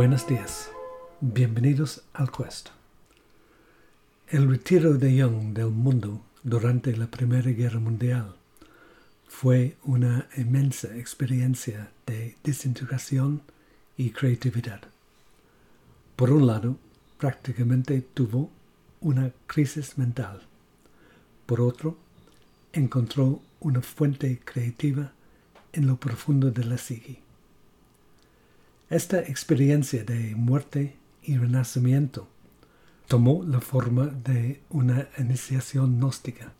Buenos días. Bienvenidos al Quest. El retiro de Jung del mundo durante la Primera Guerra Mundial fue una inmensa experiencia de desintegración y creatividad. Por un lado, prácticamente tuvo una crisis mental. Por otro, encontró una fuente creativa en lo profundo de la psique. Esta experiencia de muerte y renacimiento tomó la forma de una iniciación gnóstica.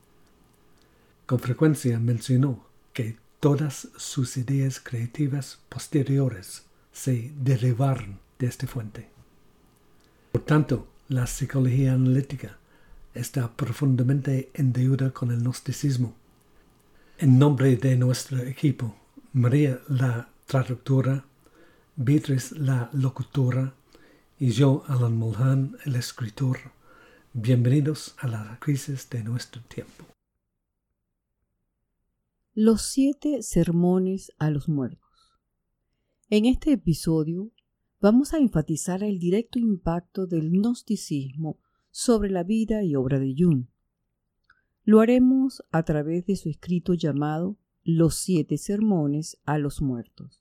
Con frecuencia mencionó que todas sus ideas creativas posteriores se derivaron de esta fuente. Por tanto, la psicología analítica está profundamente en con el gnosticismo. En nombre de nuestro equipo, María la traductora, Beatriz la locutora y yo, Alan Mulhan, el escritor, bienvenidos a la crisis de nuestro tiempo. Los siete sermones a los muertos. En este episodio vamos a enfatizar el directo impacto del gnosticismo sobre la vida y obra de Jung. Lo haremos a través de su escrito llamado Los siete sermones a los muertos.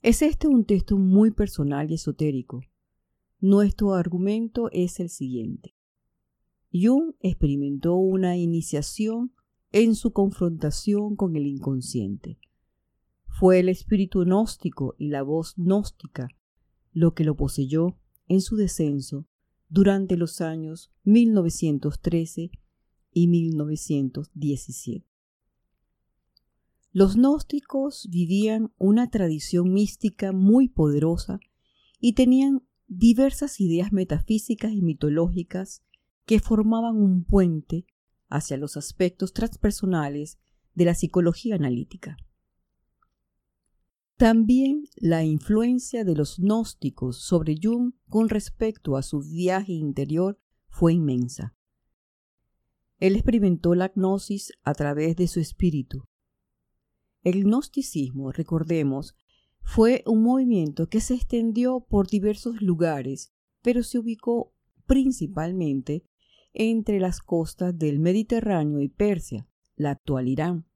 Es este un texto muy personal y esotérico. Nuestro argumento es el siguiente. Jung experimentó una iniciación en su confrontación con el inconsciente. Fue el espíritu gnóstico y la voz gnóstica lo que lo poseyó en su descenso durante los años 1913 y 1917. Los gnósticos vivían una tradición mística muy poderosa y tenían diversas ideas metafísicas y mitológicas que formaban un puente hacia los aspectos transpersonales de la psicología analítica. También la influencia de los gnósticos sobre Jung con respecto a su viaje interior fue inmensa. Él experimentó la gnosis a través de su espíritu. El gnosticismo, recordemos, fue un movimiento que se extendió por diversos lugares, pero se ubicó principalmente entre las costas del Mediterráneo y Persia, la actual Irán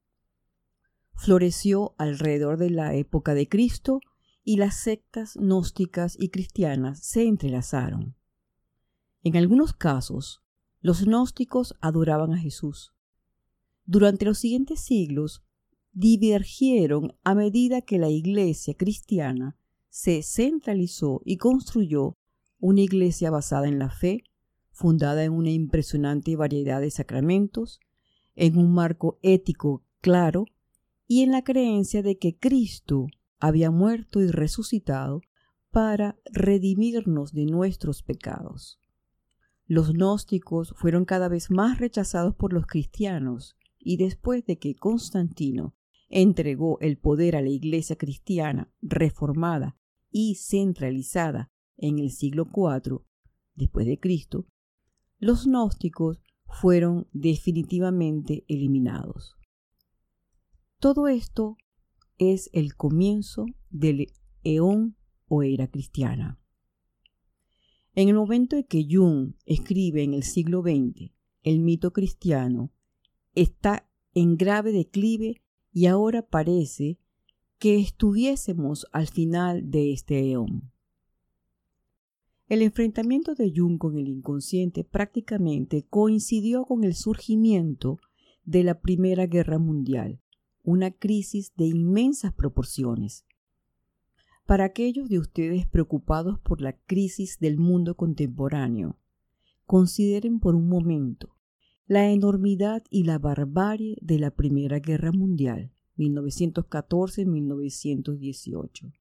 floreció alrededor de la época de Cristo y las sectas gnósticas y cristianas se entrelazaron. En algunos casos, los gnósticos adoraban a Jesús. Durante los siguientes siglos, divergieron a medida que la iglesia cristiana se centralizó y construyó una iglesia basada en la fe, fundada en una impresionante variedad de sacramentos, en un marco ético claro y en la creencia de que Cristo había muerto y resucitado para redimirnos de nuestros pecados. Los gnósticos fueron cada vez más rechazados por los cristianos y después de que Constantino entregó el poder a la Iglesia cristiana reformada y centralizada en el siglo IV después de Cristo, los gnósticos fueron definitivamente eliminados. Todo esto es el comienzo del eón o era cristiana. En el momento en que Jung escribe en el siglo XX el mito cristiano, está en grave declive y ahora parece que estuviésemos al final de este eón. El enfrentamiento de Jung con el inconsciente prácticamente coincidió con el surgimiento de la Primera Guerra Mundial una crisis de inmensas proporciones. Para aquellos de ustedes preocupados por la crisis del mundo contemporáneo, consideren por un momento la enormidad y la barbarie de la Primera Guerra Mundial, 1914-1918.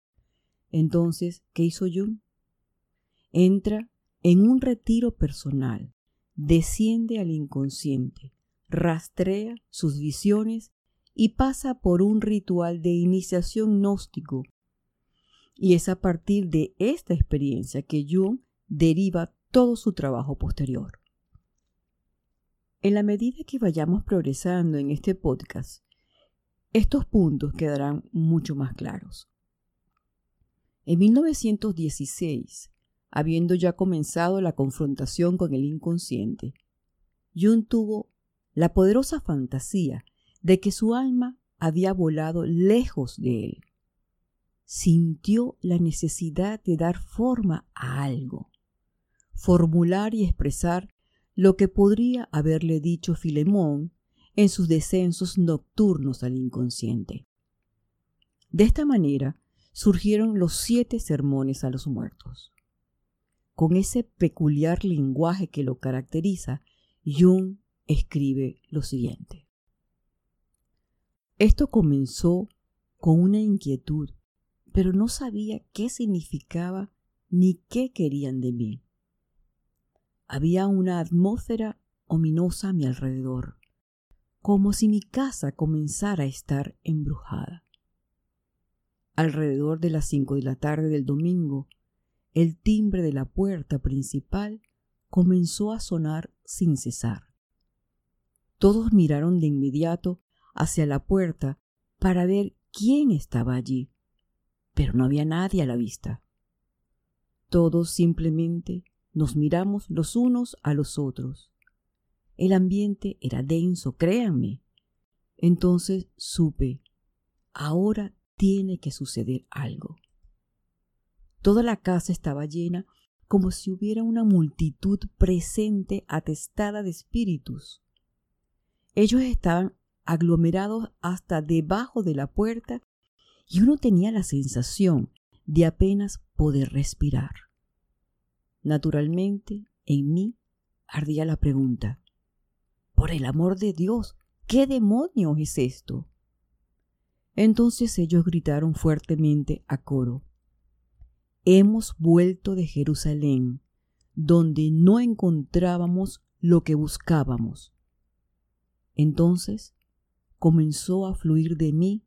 Entonces, ¿qué hizo Jung? Entra en un retiro personal, desciende al inconsciente, rastrea sus visiones y pasa por un ritual de iniciación gnóstico. Y es a partir de esta experiencia que Jung deriva todo su trabajo posterior. En la medida que vayamos progresando en este podcast, estos puntos quedarán mucho más claros. En 1916, habiendo ya comenzado la confrontación con el inconsciente, Jung tuvo la poderosa fantasía de que su alma había volado lejos de él. Sintió la necesidad de dar forma a algo, formular y expresar lo que podría haberle dicho Filemón en sus descensos nocturnos al inconsciente. De esta manera surgieron los siete sermones a los muertos. Con ese peculiar lenguaje que lo caracteriza, Jung escribe lo siguiente. Esto comenzó con una inquietud, pero no sabía qué significaba ni qué querían de mí. Había una atmósfera ominosa a mi alrededor, como si mi casa comenzara a estar embrujada. Alrededor de las cinco de la tarde del domingo, el timbre de la puerta principal comenzó a sonar sin cesar. Todos miraron de inmediato hacia la puerta para ver quién estaba allí, pero no había nadie a la vista. Todos simplemente nos miramos los unos a los otros. El ambiente era denso, créanme. Entonces supe, ahora tiene que suceder algo. Toda la casa estaba llena como si hubiera una multitud presente atestada de espíritus. Ellos estaban aglomerados hasta debajo de la puerta y uno tenía la sensación de apenas poder respirar. Naturalmente, en mí ardía la pregunta, por el amor de Dios, ¿qué demonios es esto? Entonces ellos gritaron fuertemente a coro, Hemos vuelto de Jerusalén, donde no encontrábamos lo que buscábamos. Entonces comenzó a fluir de mí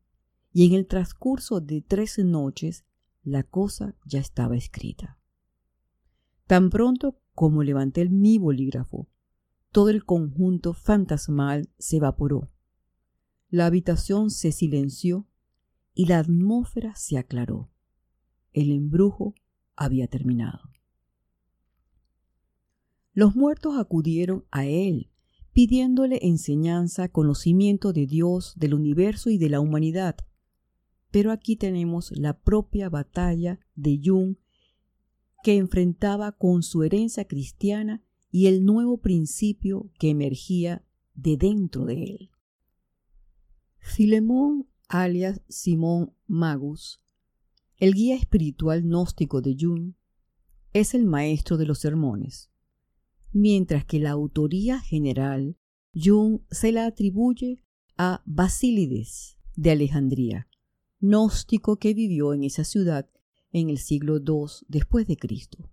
y en el transcurso de tres noches la cosa ya estaba escrita. Tan pronto como levanté mi bolígrafo, todo el conjunto fantasmal se evaporó. La habitación se silenció y la atmósfera se aclaró. El embrujo había terminado. Los muertos acudieron a él, pidiéndole enseñanza, conocimiento de Dios, del universo y de la humanidad. Pero aquí tenemos la propia batalla de Jung que enfrentaba con su herencia cristiana y el nuevo principio que emergía de dentro de él. Filemón, alias Simón Magus, el guía espiritual gnóstico de Jung, es el maestro de los sermones, mientras que la autoría general Jung se la atribuye a Basílides de Alejandría, gnóstico que vivió en esa ciudad en el siglo II después de Cristo.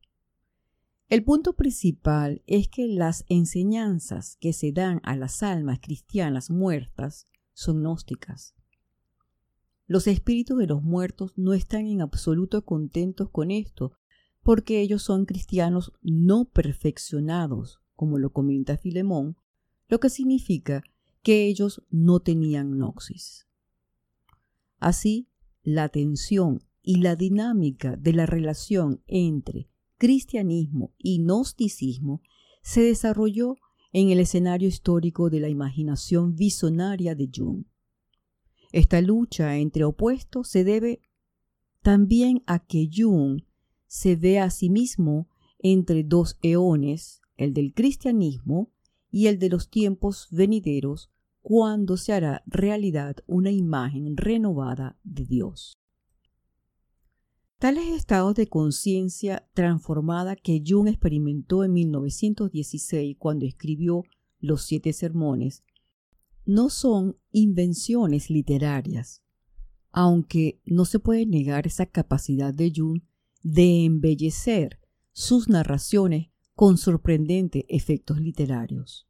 El punto principal es que las enseñanzas que se dan a las almas cristianas muertas son gnósticas. Los espíritus de los muertos no están en absoluto contentos con esto, porque ellos son cristianos no perfeccionados, como lo comenta Filemón, lo que significa que ellos no tenían noxis. Así, la tensión y la dinámica de la relación entre cristianismo y gnosticismo se desarrolló en el escenario histórico de la imaginación visionaria de Jung. Esta lucha entre opuestos se debe también a que Jung se ve a sí mismo entre dos eones, el del cristianismo y el de los tiempos venideros, cuando se hará realidad una imagen renovada de Dios. Tales estados de conciencia transformada que Jung experimentó en 1916 cuando escribió Los Siete Sermones no son invenciones literarias, aunque no se puede negar esa capacidad de Jung de embellecer sus narraciones con sorprendentes efectos literarios.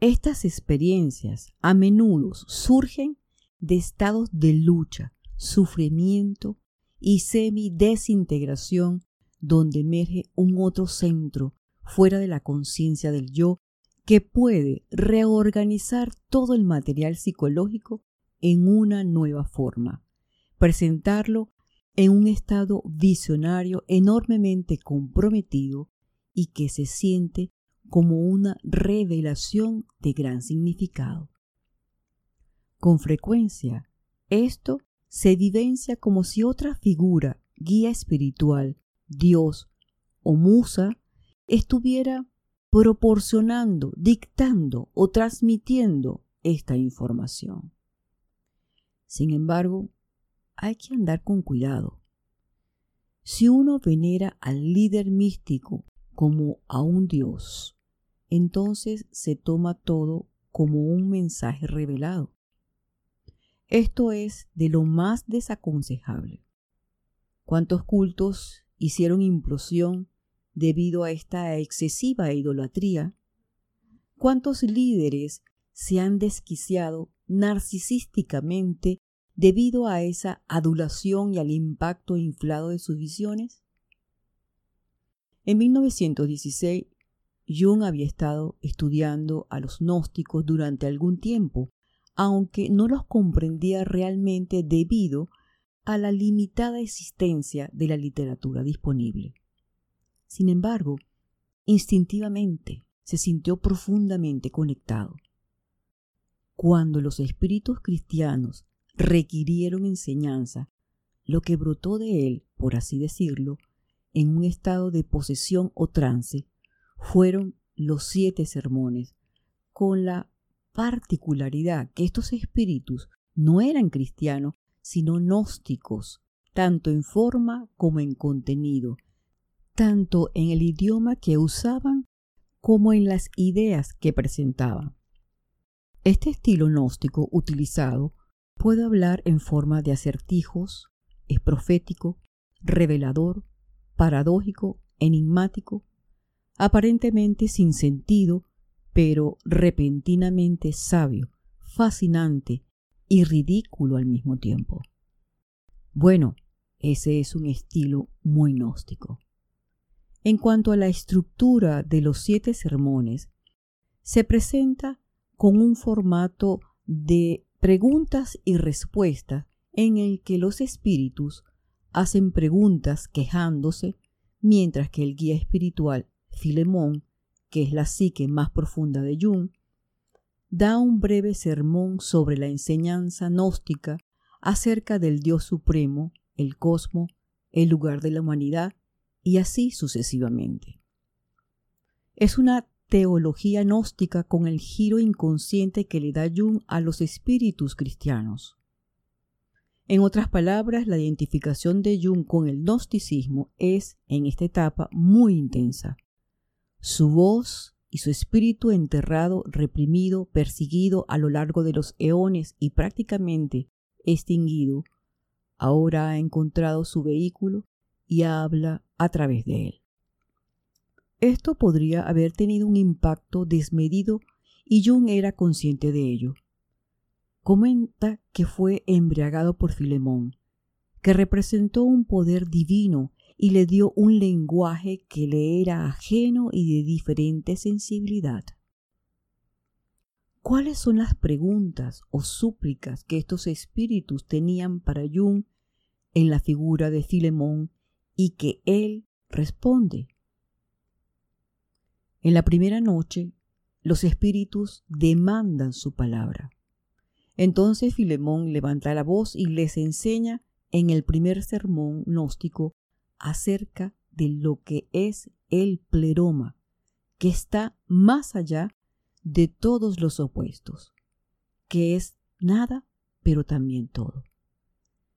Estas experiencias a menudo surgen de estados de lucha, sufrimiento y semi-desintegración donde emerge un otro centro fuera de la conciencia del yo que puede reorganizar todo el material psicológico en una nueva forma, presentarlo en un estado visionario enormemente comprometido y que se siente como una revelación de gran significado. Con frecuencia, esto se vivencia como si otra figura, guía espiritual, Dios o musa, estuviera proporcionando, dictando o transmitiendo esta información. Sin embargo, hay que andar con cuidado. Si uno venera al líder místico como a un Dios, entonces se toma todo como un mensaje revelado. Esto es de lo más desaconsejable. ¿Cuántos cultos hicieron implosión debido a esta excesiva idolatría? ¿Cuántos líderes se han desquiciado narcisísticamente debido a esa adulación y al impacto inflado de sus visiones? En 1916, Jung había estado estudiando a los gnósticos durante algún tiempo, aunque no los comprendía realmente debido a la limitada existencia de la literatura disponible. Sin embargo, instintivamente se sintió profundamente conectado. Cuando los espíritus cristianos requirieron enseñanza, lo que brotó de él, por así decirlo, en un estado de posesión o trance, fueron los siete sermones, con la particularidad que estos espíritus no eran cristianos, sino gnósticos, tanto en forma como en contenido, tanto en el idioma que usaban como en las ideas que presentaban. Este estilo gnóstico utilizado puede hablar en forma de acertijos, es profético, revelador, paradójico, enigmático, aparentemente sin sentido, pero repentinamente sabio, fascinante y ridículo al mismo tiempo. Bueno, ese es un estilo muy gnóstico. En cuanto a la estructura de los siete sermones, se presenta con un formato de preguntas y respuestas en el que los espíritus hacen preguntas quejándose, mientras que el guía espiritual, Filemón, que es la psique más profunda de Jung, da un breve sermón sobre la enseñanza gnóstica acerca del Dios Supremo, el cosmos, el lugar de la humanidad y así sucesivamente. Es una teología gnóstica con el giro inconsciente que le da Jung a los espíritus cristianos. En otras palabras, la identificación de Jung con el gnosticismo es, en esta etapa, muy intensa. Su voz y su espíritu enterrado, reprimido, perseguido a lo largo de los eones y prácticamente extinguido, ahora ha encontrado su vehículo y habla a través de él. Esto podría haber tenido un impacto desmedido y Jung era consciente de ello. Comenta que fue embriagado por Filemón, que representó un poder divino y le dio un lenguaje que le era ajeno y de diferente sensibilidad. ¿Cuáles son las preguntas o súplicas que estos espíritus tenían para Jung en la figura de Filemón y que él responde? En la primera noche, los espíritus demandan su palabra. Entonces Filemón levanta la voz y les enseña en el primer sermón gnóstico acerca de lo que es el pleroma, que está más allá de todos los opuestos, que es nada, pero también todo.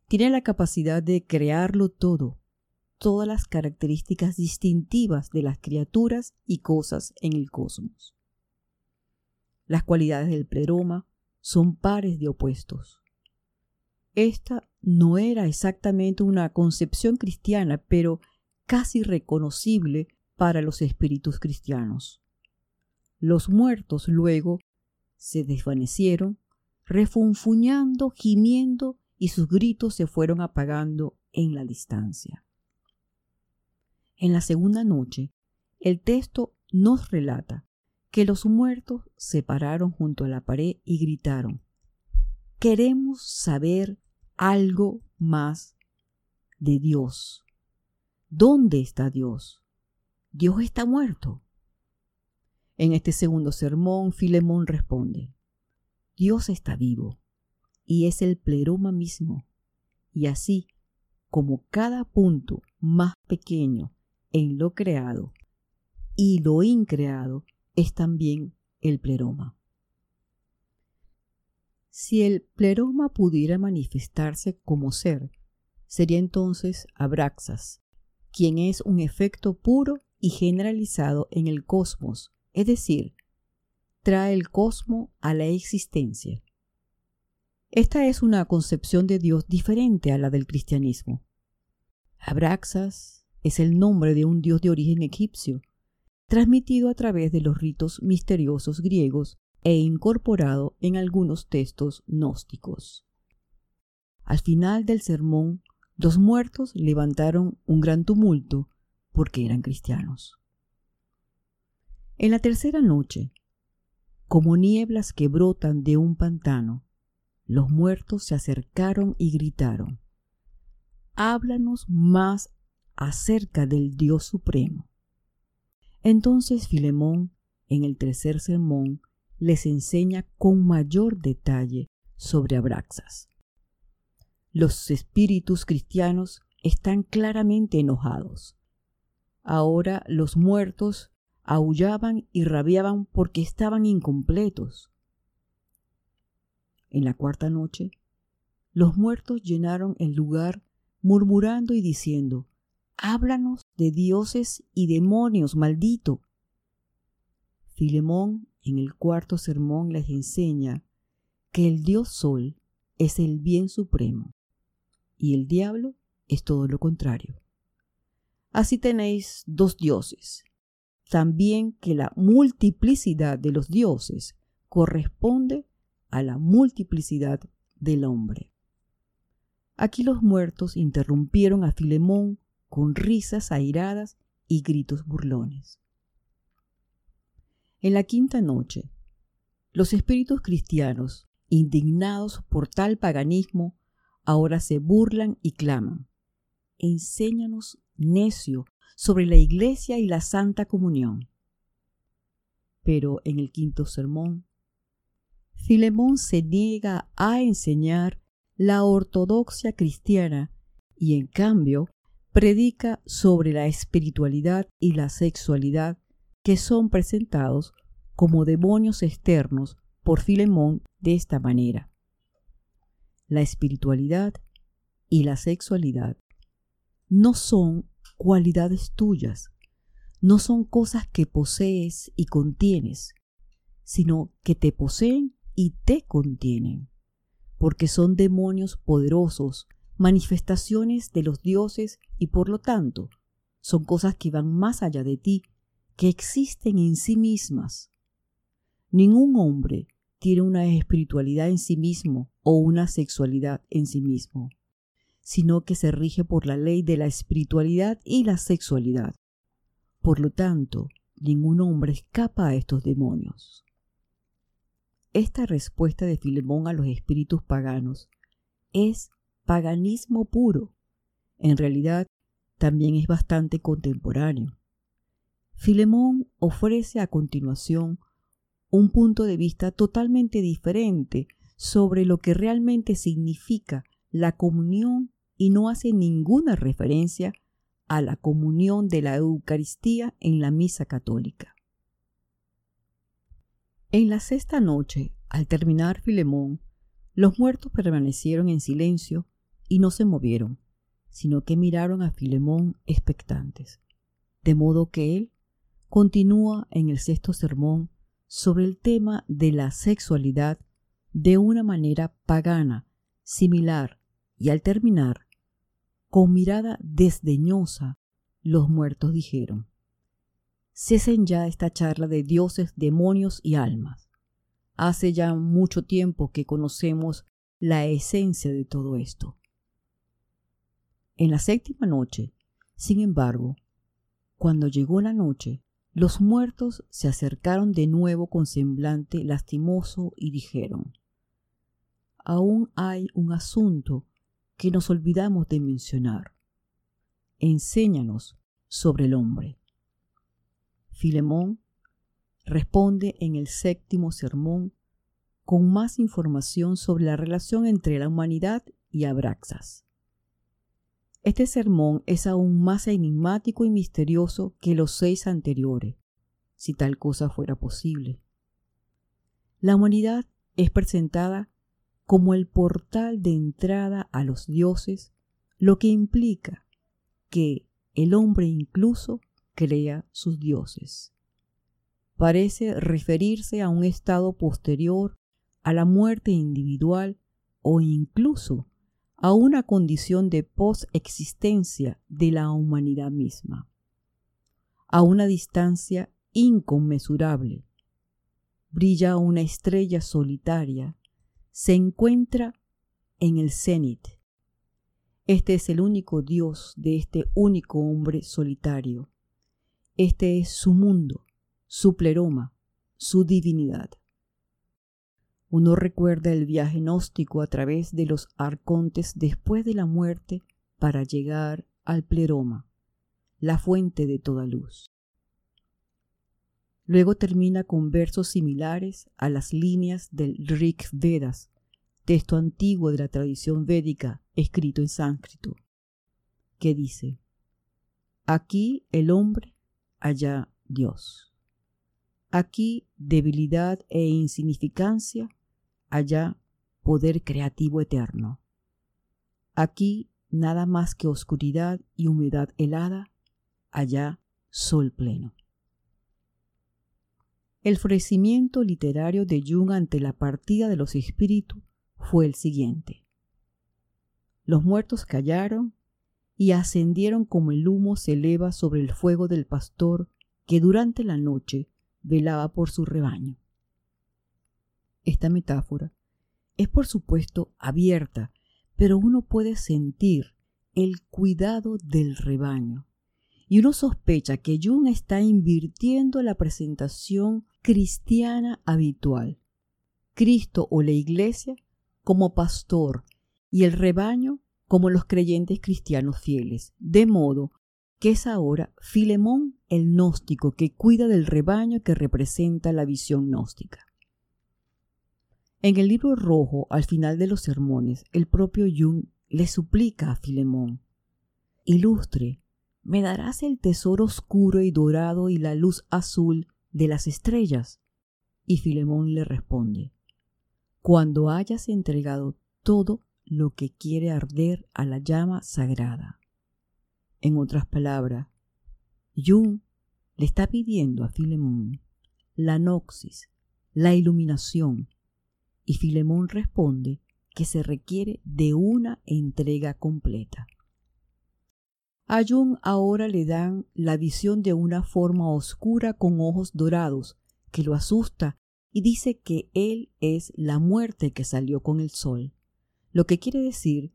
Tiene la capacidad de crearlo todo, todas las características distintivas de las criaturas y cosas en el cosmos. Las cualidades del pleroma son pares de opuestos. Esta no era exactamente una concepción cristiana, pero casi reconocible para los espíritus cristianos. Los muertos luego se desvanecieron, refunfuñando, gimiendo, y sus gritos se fueron apagando en la distancia. En la segunda noche, el texto nos relata que los muertos se pararon junto a la pared y gritaron, queremos saber algo más de Dios. ¿Dónde está Dios? Dios está muerto. En este segundo sermón, Filemón responde, Dios está vivo y es el pleroma mismo, y así como cada punto más pequeño en lo creado y lo increado es también el pleroma. Si el pleroma pudiera manifestarse como ser, sería entonces Abraxas, quien es un efecto puro y generalizado en el cosmos, es decir, trae el cosmos a la existencia. Esta es una concepción de Dios diferente a la del cristianismo. Abraxas es el nombre de un dios de origen egipcio, transmitido a través de los ritos misteriosos griegos e incorporado en algunos textos gnósticos. Al final del sermón, los muertos levantaron un gran tumulto porque eran cristianos. En la tercera noche, como nieblas que brotan de un pantano, los muertos se acercaron y gritaron, Háblanos más acerca del Dios Supremo. Entonces Filemón, en el tercer sermón, les enseña con mayor detalle sobre Abraxas. Los espíritus cristianos están claramente enojados. Ahora los muertos aullaban y rabiaban porque estaban incompletos. En la cuarta noche, los muertos llenaron el lugar murmurando y diciendo, Háblanos de dioses y demonios, maldito. Filemón en el cuarto sermón les enseña que el dios Sol es el bien supremo y el diablo es todo lo contrario. Así tenéis dos dioses, también que la multiplicidad de los dioses corresponde a la multiplicidad del hombre. Aquí los muertos interrumpieron a Filemón con risas airadas y gritos burlones. En la quinta noche, los espíritus cristianos, indignados por tal paganismo, ahora se burlan y claman. Enséñanos, necio, sobre la Iglesia y la Santa Comunión. Pero en el quinto sermón, Filemón se niega a enseñar la ortodoxia cristiana y en cambio predica sobre la espiritualidad y la sexualidad que son presentados como demonios externos por Filemón de esta manera. La espiritualidad y la sexualidad no son cualidades tuyas, no son cosas que posees y contienes, sino que te poseen y te contienen, porque son demonios poderosos, manifestaciones de los dioses y por lo tanto son cosas que van más allá de ti, que existen en sí mismas. Ningún hombre tiene una espiritualidad en sí mismo o una sexualidad en sí mismo sino que se rige por la ley de la espiritualidad y la sexualidad. Por lo tanto, ningún hombre escapa a estos demonios. Esta respuesta de Filemón a los espíritus paganos es paganismo puro. En realidad, también es bastante contemporáneo. Filemón ofrece a continuación un punto de vista totalmente diferente sobre lo que realmente significa la comunión y no hace ninguna referencia a la comunión de la Eucaristía en la misa católica. En la sexta noche, al terminar Filemón, los muertos permanecieron en silencio y no se movieron, sino que miraron a Filemón expectantes, de modo que él continúa en el sexto sermón sobre el tema de la sexualidad de una manera pagana, similar, y al terminar con mirada desdeñosa, los muertos dijeron, Cesen ya esta charla de dioses, demonios y almas. Hace ya mucho tiempo que conocemos la esencia de todo esto. En la séptima noche, sin embargo, cuando llegó la noche, los muertos se acercaron de nuevo con semblante lastimoso y dijeron, Aún hay un asunto que nos olvidamos de mencionar. enséñanos sobre el hombre. Filemón responde en el séptimo sermón con más información sobre la relación entre la humanidad y Abraxas. Este sermón es aún más enigmático y misterioso que los seis anteriores, si tal cosa fuera posible. La humanidad es presentada como el portal de entrada a los dioses, lo que implica que el hombre incluso crea sus dioses. Parece referirse a un estado posterior a la muerte individual o incluso a una condición de post-existencia de la humanidad misma, a una distancia inconmensurable. Brilla una estrella solitaria, se encuentra en el cenit. Este es el único Dios de este único hombre solitario. Este es su mundo, su pleroma, su divinidad. Uno recuerda el viaje gnóstico a través de los arcontes después de la muerte para llegar al pleroma, la fuente de toda luz. Luego termina con versos similares a las líneas del Rig Vedas, texto antiguo de la tradición védica escrito en sánscrito, que dice, aquí el hombre, allá Dios. Aquí debilidad e insignificancia, allá poder creativo eterno. Aquí nada más que oscuridad y humedad helada, allá sol pleno. El ofrecimiento literario de Jung ante la partida de los espíritus fue el siguiente. Los muertos callaron y ascendieron como el humo se eleva sobre el fuego del pastor que durante la noche velaba por su rebaño. Esta metáfora es por supuesto abierta, pero uno puede sentir el cuidado del rebaño. Y uno sospecha que Jung está invirtiendo la presentación cristiana habitual. Cristo o la iglesia como pastor y el rebaño como los creyentes cristianos fieles, de modo que es ahora Filemón el gnóstico que cuida del rebaño que representa la visión gnóstica. En el libro rojo, al final de los sermones, el propio Jung le suplica a Filemón, Ilustre, ¿me darás el tesoro oscuro y dorado y la luz azul de las estrellas? Y Filemón le responde, Cuando hayas entregado todo lo que quiere arder a la llama sagrada. En otras palabras, Jung le está pidiendo a Filemón la noxis, la iluminación, y Filemón responde que se requiere de una entrega completa. A Jung ahora le dan la visión de una forma oscura con ojos dorados que lo asusta y dice que él es la muerte que salió con el sol, lo que quiere decir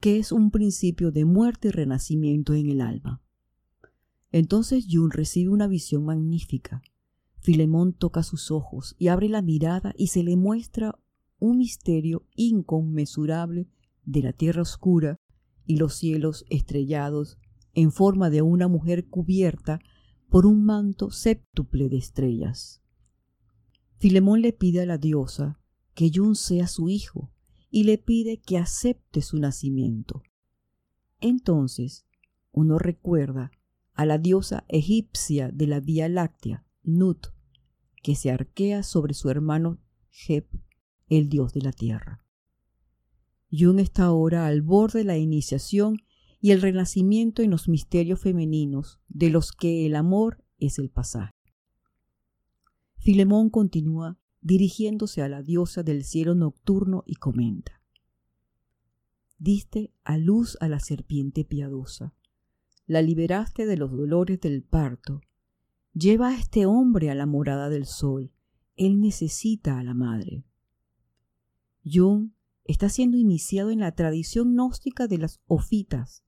que es un principio de muerte y renacimiento en el alma. Entonces Jung recibe una visión magnífica. Filemón toca sus ojos y abre la mirada y se le muestra un misterio inconmensurable de la tierra oscura y los cielos estrellados en forma de una mujer cubierta por un manto séptuple de estrellas. Filemón le pide a la diosa que Yun sea su hijo y le pide que acepte su nacimiento. Entonces uno recuerda a la diosa egipcia de la Vía Láctea, Nut, que se arquea sobre su hermano Geb, el dios de la tierra. Jung está ahora al borde de la iniciación y el renacimiento en los misterios femeninos de los que el amor es el pasaje. Filemón continúa dirigiéndose a la diosa del cielo nocturno y comenta. Diste a luz a la serpiente piadosa, la liberaste de los dolores del parto, lleva a este hombre a la morada del sol, él necesita a la madre. Jung está siendo iniciado en la tradición gnóstica de las ofitas,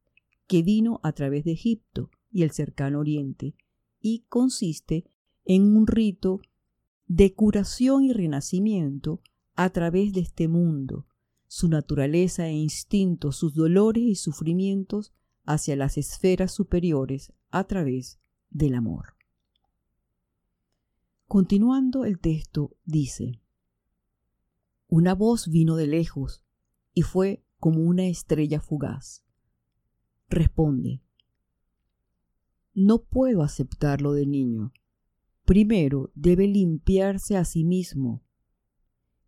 que vino a través de Egipto y el cercano oriente, y consiste en un rito de curación y renacimiento a través de este mundo, su naturaleza e instintos, sus dolores y sufrimientos hacia las esferas superiores a través del amor. Continuando el texto dice, Una voz vino de lejos y fue como una estrella fugaz. Responde, No puedo aceptarlo de niño. Primero debe limpiarse a sí mismo.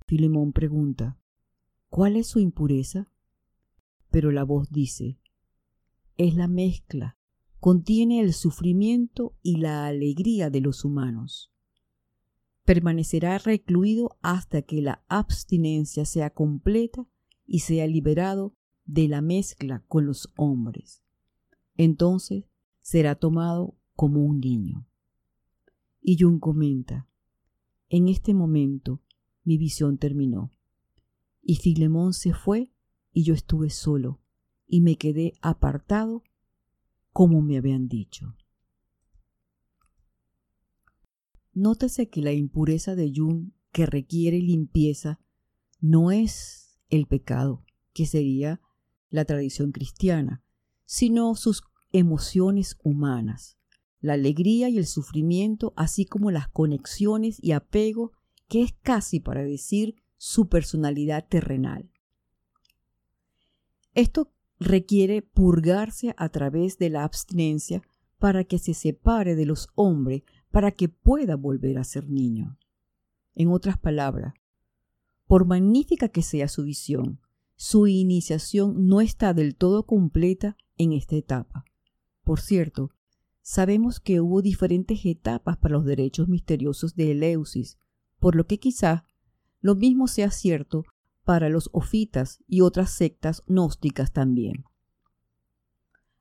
Filemón pregunta, ¿cuál es su impureza? Pero la voz dice, es la mezcla, contiene el sufrimiento y la alegría de los humanos. Permanecerá recluido hasta que la abstinencia sea completa y sea liberado de la mezcla con los hombres. Entonces será tomado como un niño. Y Jung comenta, en este momento mi visión terminó, y Filemón se fue y yo estuve solo, y me quedé apartado como me habían dicho. Nótese que la impureza de Jung que requiere limpieza no es el pecado, que sería la tradición cristiana, sino sus emociones humanas, la alegría y el sufrimiento, así como las conexiones y apego, que es casi para decir su personalidad terrenal. Esto requiere purgarse a través de la abstinencia para que se separe de los hombres, para que pueda volver a ser niño. En otras palabras, por magnífica que sea su visión, su iniciación no está del todo completa en esta etapa. Por cierto, sabemos que hubo diferentes etapas para los derechos misteriosos de Eleusis, por lo que quizá lo mismo sea cierto para los ofitas y otras sectas gnósticas también.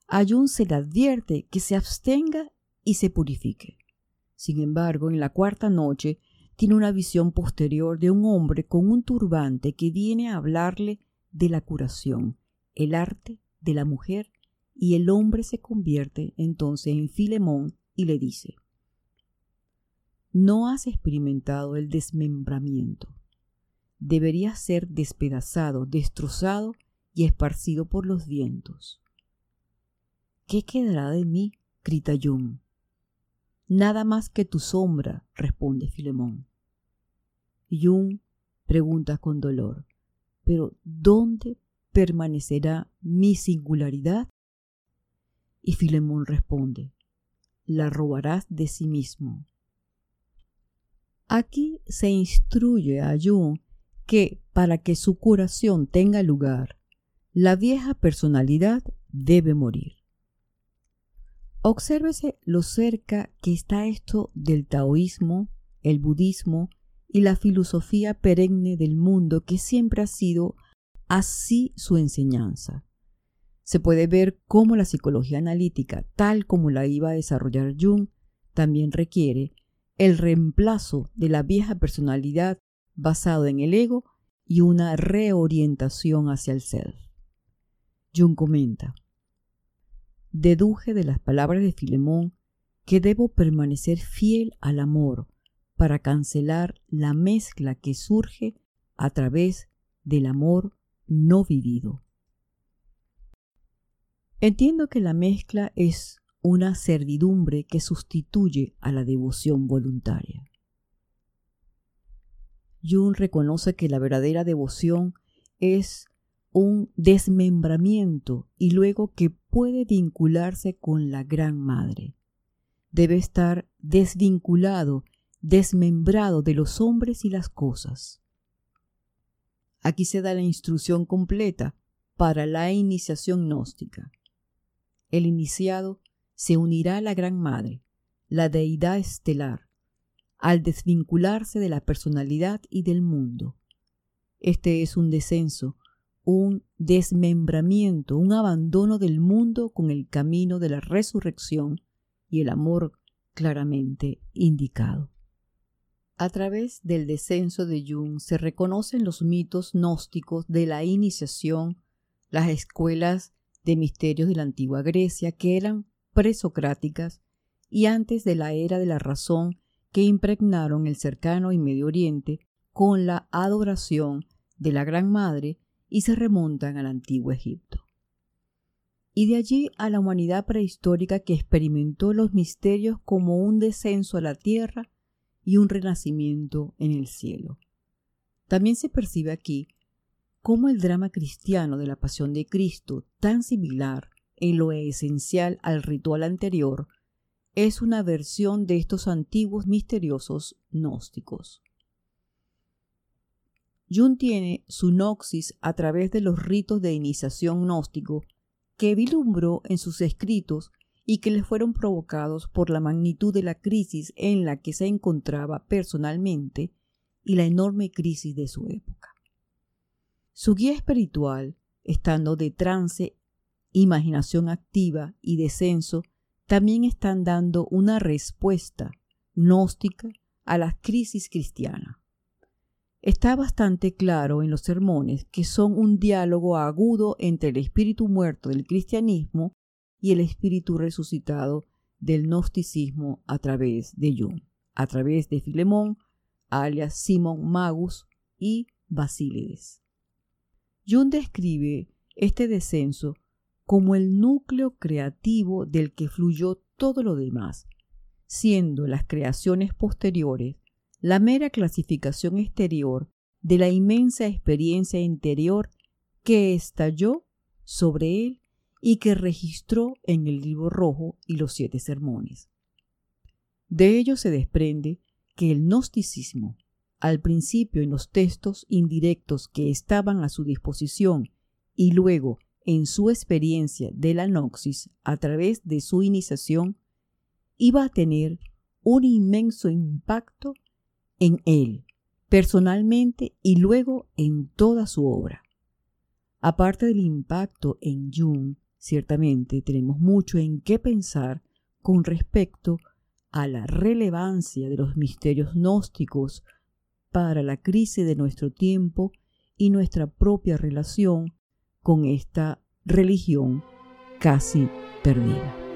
A se le advierte que se abstenga y se purifique. Sin embargo, en la cuarta noche tiene una visión posterior de un hombre con un turbante que viene a hablarle de la curación, el arte de la mujer, y el hombre se convierte entonces en Filemón y le dice, No has experimentado el desmembramiento debería ser despedazado, destrozado y esparcido por los vientos. ¿Qué quedará de mí? grita Jung. Nada más que tu sombra, responde Filemón. Jung pregunta con dolor, ¿pero dónde permanecerá mi singularidad? Y Filemón responde, la robarás de sí mismo. Aquí se instruye a Jung que para que su curación tenga lugar, la vieja personalidad debe morir. Obsérvese lo cerca que está esto del taoísmo, el budismo y la filosofía perenne del mundo que siempre ha sido así su enseñanza. Se puede ver cómo la psicología analítica, tal como la iba a desarrollar Jung, también requiere el reemplazo de la vieja personalidad basado en el ego y una reorientación hacia el self. Jung comenta, deduje de las palabras de Filemón que debo permanecer fiel al amor para cancelar la mezcla que surge a través del amor no vivido. Entiendo que la mezcla es una servidumbre que sustituye a la devoción voluntaria. Jung reconoce que la verdadera devoción es un desmembramiento y luego que puede vincularse con la Gran Madre. Debe estar desvinculado, desmembrado de los hombres y las cosas. Aquí se da la instrucción completa para la iniciación gnóstica. El iniciado se unirá a la Gran Madre, la deidad estelar, al desvincularse de la personalidad y del mundo. Este es un descenso, un desmembramiento, un abandono del mundo con el camino de la resurrección y el amor claramente indicado. A través del descenso de Jung se reconocen los mitos gnósticos de la iniciación, las escuelas de misterios de la antigua Grecia que eran presocráticas y antes de la era de la razón que impregnaron el cercano y Medio Oriente con la adoración de la Gran Madre y se remontan al antiguo Egipto. y de allí a la humanidad prehistórica que experimentó los misterios como un descenso a la tierra y un renacimiento en el cielo. También se percibe aquí cómo el drama cristiano de la pasión de Cristo, tan similar en lo esencial al ritual anterior, es una versión de estos antiguos misteriosos gnósticos. Jung tiene su noxis a través de los ritos de iniciación gnóstico que vilumbró en sus escritos y que le fueron provocados por la magnitud de la crisis en la que se encontraba personalmente y la enorme crisis de su época. Su guía espiritual, estando de trance, imaginación activa y descenso, también están dando una respuesta gnóstica a la crisis cristiana. Está bastante claro en los sermones que son un diálogo agudo entre el espíritu muerto del cristianismo y el espíritu resucitado del gnosticismo a través de Jung, a través de Filemón, alias Simon Magus y Basílides. Jung describe este descenso como el núcleo creativo del que fluyó todo lo demás, siendo las creaciones posteriores la mera clasificación exterior de la inmensa experiencia interior que estalló sobre él y que registró en el libro rojo y los siete sermones. De ello se desprende que el gnosticismo, al principio en los textos indirectos que estaban a su disposición y luego en su experiencia de la noxis a través de su iniciación, iba a tener un inmenso impacto en él, personalmente y luego en toda su obra. Aparte del impacto en Jung, ciertamente tenemos mucho en qué pensar con respecto a la relevancia de los misterios gnósticos para la crisis de nuestro tiempo y nuestra propia relación con esta religión casi perdida.